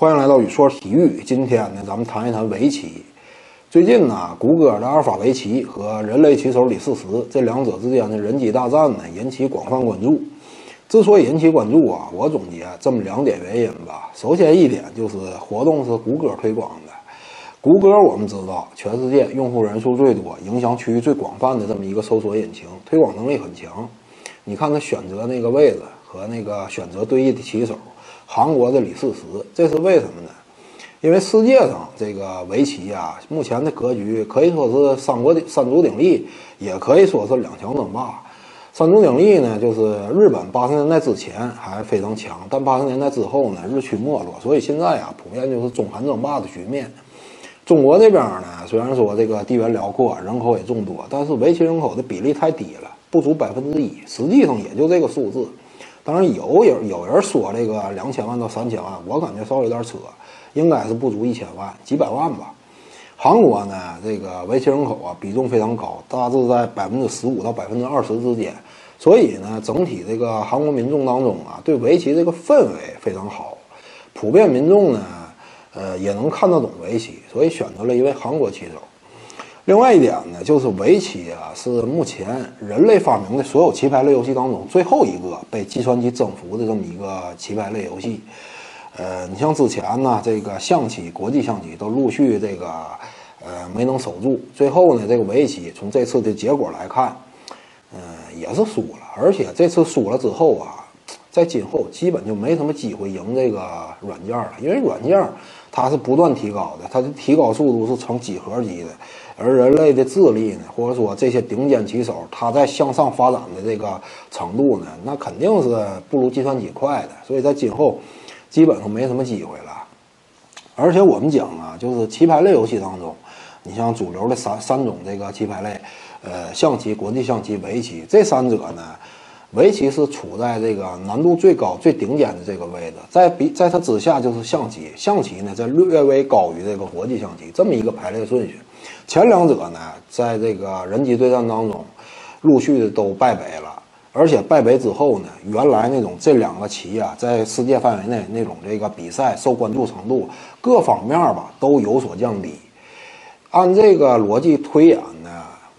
欢迎来到宇说体育。今天呢，咱们谈一谈围棋。最近呢，谷歌的阿尔法围棋和人类棋手李世石这两者之间的人机大战呢，引起广泛关注。之所以引起关注啊，我总结这么两点原因吧。首先一点就是活动是谷歌推广的，谷歌我们知道，全世界用户人数最多、影响区域最广泛的这么一个搜索引擎，推广能力很强。你看他选择那个位置和那个选择对应的棋手。韩国的李世石，这是为什么呢？因为世界上这个围棋啊，目前的格局可以说是三国的三足鼎立，也可以说是两强争霸。三足鼎立呢，就是日本八十年代之前还非常强，但八十年代之后呢，日趋没落，所以现在啊，普遍就是中韩争霸的局面。中国这边呢，虽然说这个地缘辽阔，人口也众多，但是围棋人口的比例太低了，不足百分之一，实际上也就这个数字。当然有有有人说这个两千万到三千万，我感觉稍微有点扯，应该是不足一千万，几百万吧。韩国呢，这个围棋人口啊比重非常高，大致在百分之十五到百分之二十之间，所以呢，整体这个韩国民众当中啊，对围棋这个氛围非常好，普遍民众呢，呃，也能看得懂围棋，所以选择了一位韩国棋手。另外一点呢，就是围棋啊，是目前人类发明的所有棋牌类游戏当中最后一个被计算机征服的这么一个棋牌类游戏。呃，你像之前呢，这个象棋、国际象棋都陆续这个呃没能守住，最后呢，这个围棋从这次的结果来看，嗯，也是输了。而且这次输了之后啊，在今后基本就没什么机会赢这个软件了，因为软件它是不断提高的，它的提高速度是成几何级的。而人类的智力呢，或者说这些顶尖棋手，他在向上发展的这个程度呢，那肯定是不如计算机快的。所以在今后，基本上没什么机会了。而且我们讲啊，就是棋牌类游戏当中，你像主流的三三种这个棋牌类，呃，象棋、国际象棋、围棋这三者呢，围棋是处在这个难度最高、最顶尖的这个位置，在比在它之下就是象棋，象棋呢在略微高于这个国际象棋这么一个排列顺序。前两者呢，在这个人机对战当中，陆续的都败北了，而且败北之后呢，原来那种这两个棋啊，在世界范围内那种这个比赛受关注程度，各方面吧都有所降低。按这个逻辑推演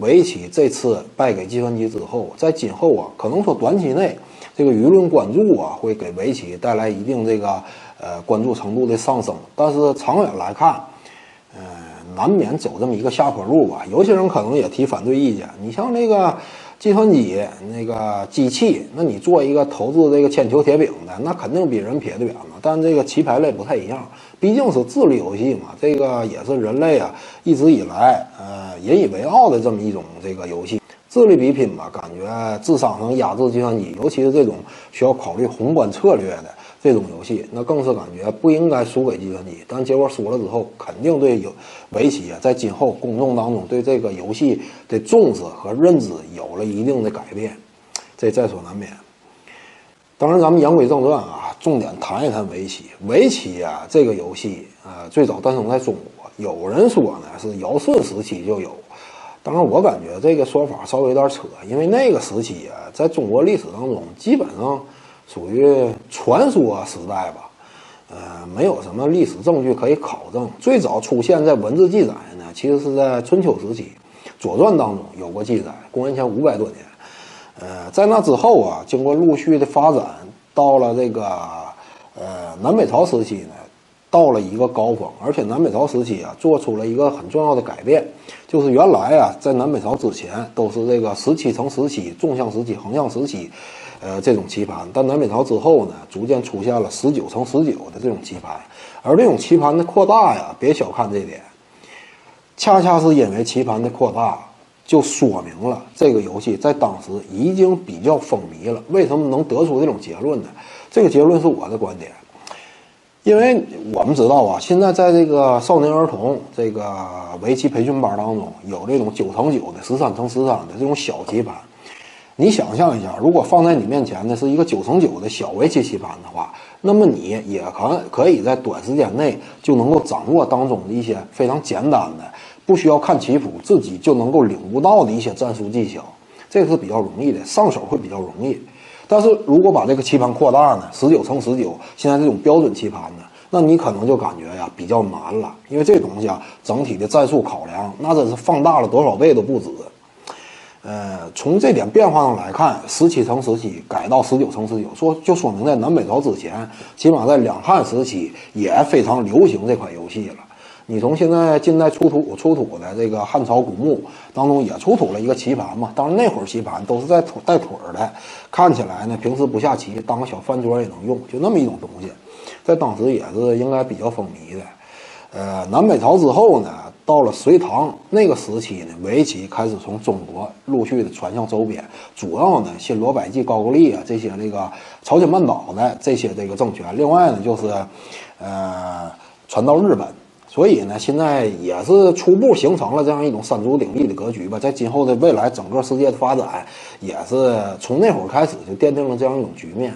围棋这次败给计算机之后，在今后啊，可能说短期内这个舆论关注啊，会给围棋带来一定这个呃关注程度的上升，但是长远来看，嗯。难免走这么一个下坡路吧。有些人可能也提反对意见。你像那个计算机、那个机器，那你做一个投资这个铅球铁饼的，那肯定比人撇得远嘛。但这个棋牌类不太一样，毕竟是智力游戏嘛。这个也是人类啊一直以来呃引以为傲的这么一种这个游戏。智力比拼嘛，感觉智商能压制计算机，尤其是这种需要考虑宏观策略的。这种游戏，那更是感觉不应该输给计算机，但结果输了之后，肯定对有围棋啊，在今后公众当中对这个游戏的重视和认知有了一定的改变，这在所难免。当然，咱们言归正传啊，重点谈一谈围棋。围棋啊，这个游戏啊，最早诞生在中国，有人说呢是尧舜时期就有，当然我感觉这个说法稍微有点扯，因为那个时期啊，在中国历史当中基本上。属于传说时代吧，呃，没有什么历史证据可以考证。最早出现在文字记载呢，其实是在春秋时期，《左传》当中有过记载，公元前五百多年。呃，在那之后啊，经过陆续的发展，到了这个呃南北朝时期呢，到了一个高峰。而且南北朝时期啊，做出了一个很重要的改变，就是原来啊，在南北朝之前都是这个十七乘十七纵向十七、横向十七。呃，这种棋盘，但南北朝之后呢，逐渐出现了十九乘十九的这种棋盘，而这种棋盘的扩大呀，别小看这点，恰恰是因为棋盘的扩大，就说明了这个游戏在当时已经比较风靡了。为什么能得出这种结论呢？这个结论是我的观点，因为我们知道啊，现在在这个少年儿童这个围棋培训班当中，有这种九乘九的、十三乘十三的这种小棋盘。你想象一下，如果放在你面前的是一个九乘九的小围棋棋盘的话，那么你也可可以在短时间内就能够掌握当中的一些非常简单的、不需要看棋谱自己就能够领悟到的一些战术技巧，这个是比较容易的，上手会比较容易。但是如果把这个棋盘扩大呢，十九乘十九，现在这种标准棋盘呢，那你可能就感觉呀比较难了，因为这东西啊，整体的战术考量那真是放大了多少倍都不止。呃，从这点变化上来看，十七乘十七改到十九乘十九，说就说明在南北朝之前，起码在两汉时期也非常流行这款游戏了。你从现在近代出土出土的这个汉朝古墓当中也出土了一个棋盘嘛，当然那会儿棋盘都是在腿带腿儿的，看起来呢平时不下棋，当个小饭桌也能用，就那么一种东西，在当时也是应该比较风靡的。呃，南北朝之后呢？到了隋唐那个时期呢，围棋开始从中国陆续的传向周边，主要呢新罗、百济、高句丽啊这些这个朝鲜半岛的这些这个政权，另外呢就是，呃，传到日本，所以呢现在也是初步形成了这样一种三足鼎立的格局吧。在今后的未来，整个世界的发展也是从那会儿开始就奠定了这样一种局面。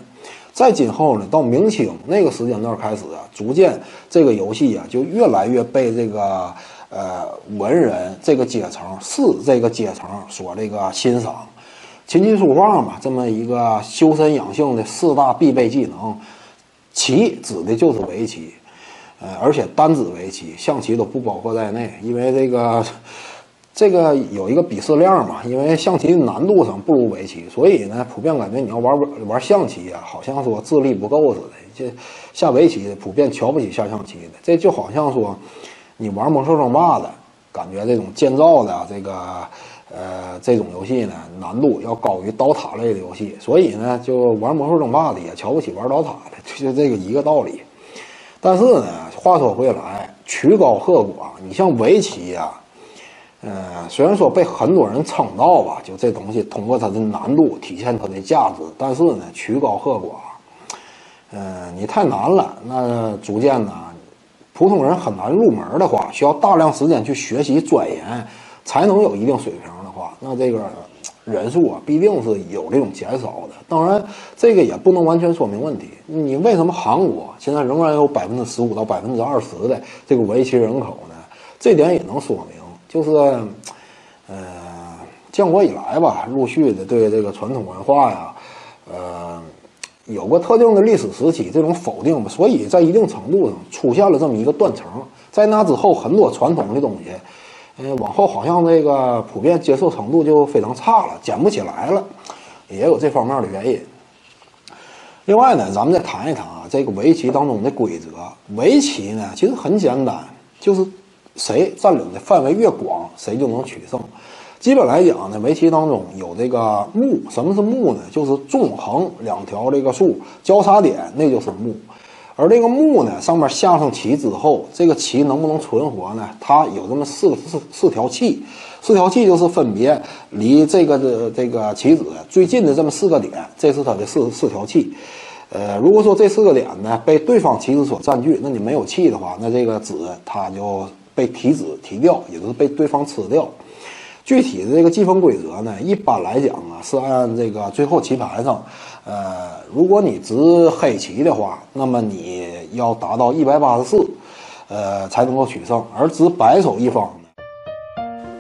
在今后呢，到明清那个时间段开始啊，逐渐这个游戏啊就越来越被这个。呃，文人这个阶层，士这个阶层所这个欣赏，琴棋书画嘛，这么一个修身养性的四大必备技能，棋指的就是围棋，呃，而且单指围棋，象棋都不包括在内，因为这个这个有一个鄙视链嘛，因为象棋难度上不如围棋，所以呢，普遍感觉你要玩玩象棋啊，好像说智力不够似的，这下围棋的普遍瞧不起下象棋的，这就好像说。你玩魔兽争霸的感觉，这种建造的这个呃这种游戏呢，难度要高于刀塔类的游戏，所以呢，就玩魔兽争霸的也瞧不起玩刀塔的，就这个一个道理。但是呢，话说回来，曲高和寡，你像围棋呀，呃，虽然说被很多人称道吧，就这东西通过它的难度体现它的价值，但是呢，曲高和寡，嗯，你太难了，那逐渐呢。普通人很难入门的话，需要大量时间去学习钻研，才能有一定水平的话，那这个人数啊，必定是有这种减少的。当然，这个也不能完全说明问题。你为什么韩国现在仍然有百分之十五到百分之二十的这个围棋人口呢？这点也能说明，就是，呃，建国以来吧，陆续的对这个传统文化呀，呃。有过特定的历史时期，这种否定吧，所以在一定程度上出现了这么一个断层。在那之后，很多传统的东西，嗯，往后好像这个普遍接受程度就非常差了，捡不起来了，也有这方面的原因。另外呢，咱们再谈一谈啊，这个围棋当中的规则。围棋呢，其实很简单，就是谁占领的范围越广，谁就能取胜。基本来讲呢，围棋当中有这个目，什么是目呢？就是纵横两条这个竖交叉点，那就是目。而这个目呢，上面下上棋之后，这个棋能不能存活呢？它有这么四个四四条气，四条气就是分别离这个的这个棋子最近的这么四个点，这是它的四四条气。呃，如果说这四个点呢被对方棋子所占据，那你没有气的话，那这个子它就被提子提掉，也就是被对方吃掉。具体的这个计分规则呢，一般来讲啊，是按这个最后棋盘上，呃，如果你执黑棋的话，那么你要达到一百八十四，呃，才能够取胜；而执白手一方呢，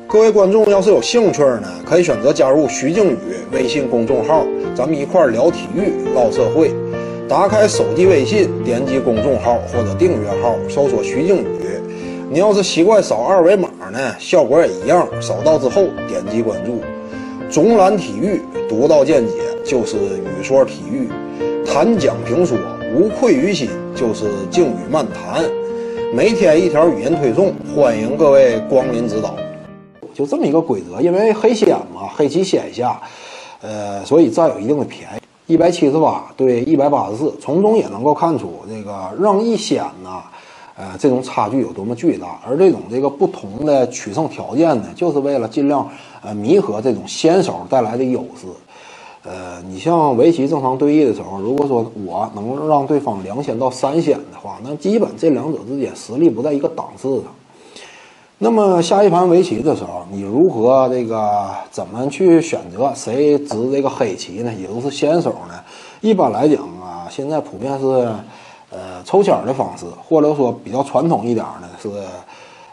各位观众要是有兴趣呢，可以选择加入徐静宇微信公众号，咱们一块聊体育、唠社会。打开手机微信，点击公众号或者订阅号，搜索徐静宇。你要是习惯扫二维码呢，效果也一样。扫到之后点击关注。总览体育，独到见解就是语说体育，谈讲评说无愧于心就是静语漫谈。每天一条语音推送，欢迎各位光临指导。就这么一个规则，因为黑先嘛，黑棋先下，呃，所以占有一定的便宜。一百七十八对一百八十四，从中也能够看出这个让一先呐。呃，这种差距有多么巨大？而这种这个不同的取胜条件呢，就是为了尽量呃弥合这种先手带来的优势。呃，你像围棋正常对弈的时候，如果说我能让对方两先到三先的话，那基本这两者之间实力不在一个档次上。那么下一盘围棋的时候，你如何这个怎么去选择谁执这个黑棋呢？也都是先手呢？一般来讲啊，现在普遍是。抽签的方式，或者说比较传统一点呢，是，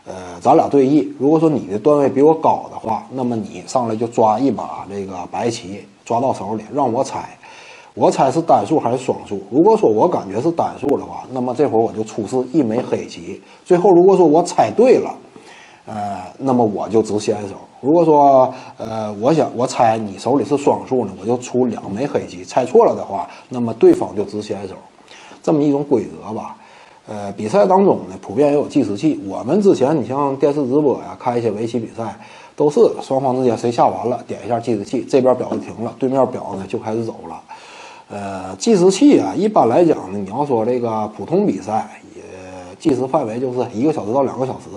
呃，咱俩对弈。如果说你的段位比我高的话，那么你上来就抓一把这个白棋，抓到手里让我猜。我猜是单数还是双数？如果说我感觉是单数的话，那么这会儿我就出示一枚黑棋。最后如果说我猜对了，呃，那么我就执先手。如果说呃，我想我猜你手里是双数呢，我就出两枚黑棋。猜错了的话，那么对方就执先手。这么一种规则吧。呃，比赛当中呢，普遍也有计时器。我们之前你像电视直播呀，看一些围棋比赛，都是双方之间谁下完了，点一下计时器，这边表就停了，对面表呢就开始走了。呃，计时器啊，一般来讲呢，你要说这个普通比赛，也计时范围就是一个小时到两个小时。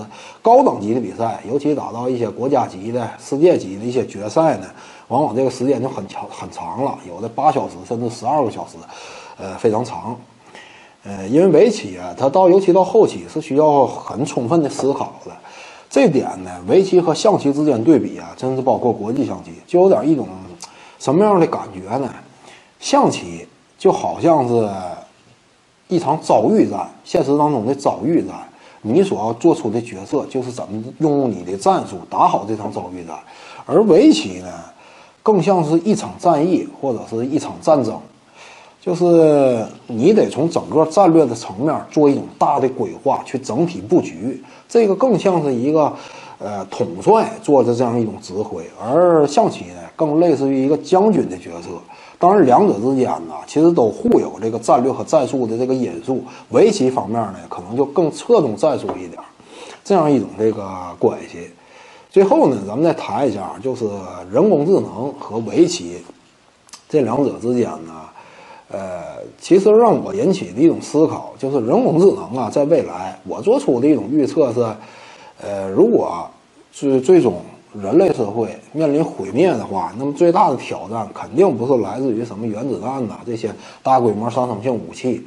高等级的比赛，尤其打到一些国家级的、世界级的一些决赛呢，往往这个时间就很长很长了，有的八小时甚至十二个小时，呃，非常长。呃，因为围棋啊，它到尤其到后期是需要很充分的思考的。这点呢，围棋和象棋之间对比啊，真是包括国际象棋，就有点一种什么样的感觉呢？象棋就好像是一场遭遇战，现实当中的遭遇战，你所要做出的决策就是怎么用你的战术打好这场遭遇战。而围棋呢，更像是一场战役或者是一场战争。就是你得从整个战略的层面做一种大的规划，去整体布局。这个更像是一个，呃，统帅做的这样一种指挥。而象棋呢，更类似于一个将军的角色。当然，两者之间呢，其实都互有这个战略和战术的这个因素。围棋方面呢，可能就更侧重战术一点，这样一种这个关系。最后呢，咱们再谈一下，就是人工智能和围棋这两者之间呢。呃，其实让我引起的一种思考就是，人工智能啊，在未来，我做出的一种预测是，呃，如果是最终人类社会面临毁灭的话，那么最大的挑战肯定不是来自于什么原子弹呐这些大规模杀伤性武器，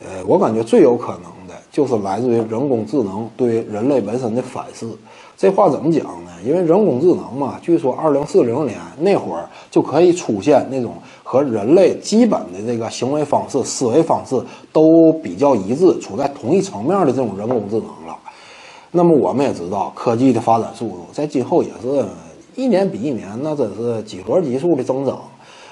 呃，我感觉最有可能就是来自于人工智能对人类本身的反思。这话怎么讲呢？因为人工智能嘛，据说二零四零年那会儿就可以出现那种和人类基本的这个行为方式、思维方式都比较一致、处在同一层面的这种人工智能了。那么我们也知道，科技的发展速度在今后也是一年比一年，那真是几何级数的增长，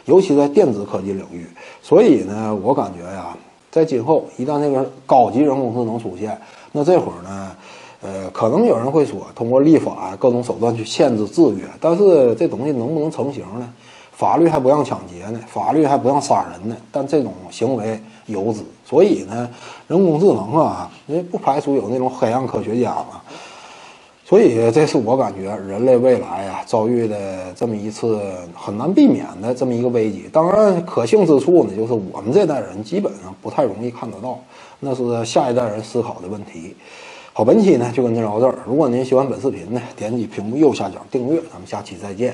尤其在电子科技领域。所以呢，我感觉呀，在今后一旦那个高级人工智能出现，那这会儿呢。呃，可能有人会说，通过立法各种手段去限制制约，但是这东西能不能成型呢？法律还不让抢劫呢，法律还不让杀人呢，但这种行为有之。所以呢，人工智能啊，因为不排除有那种黑暗科学家嘛。所以这是我感觉人类未来啊遭遇的这么一次很难避免的这么一个危机。当然，可幸之处呢，就是我们这代人基本上不太容易看得到，那是下一代人思考的问题。好，本期呢就跟您聊这儿。如果您喜欢本视频呢，点击屏幕右下角订阅，咱们下期再见。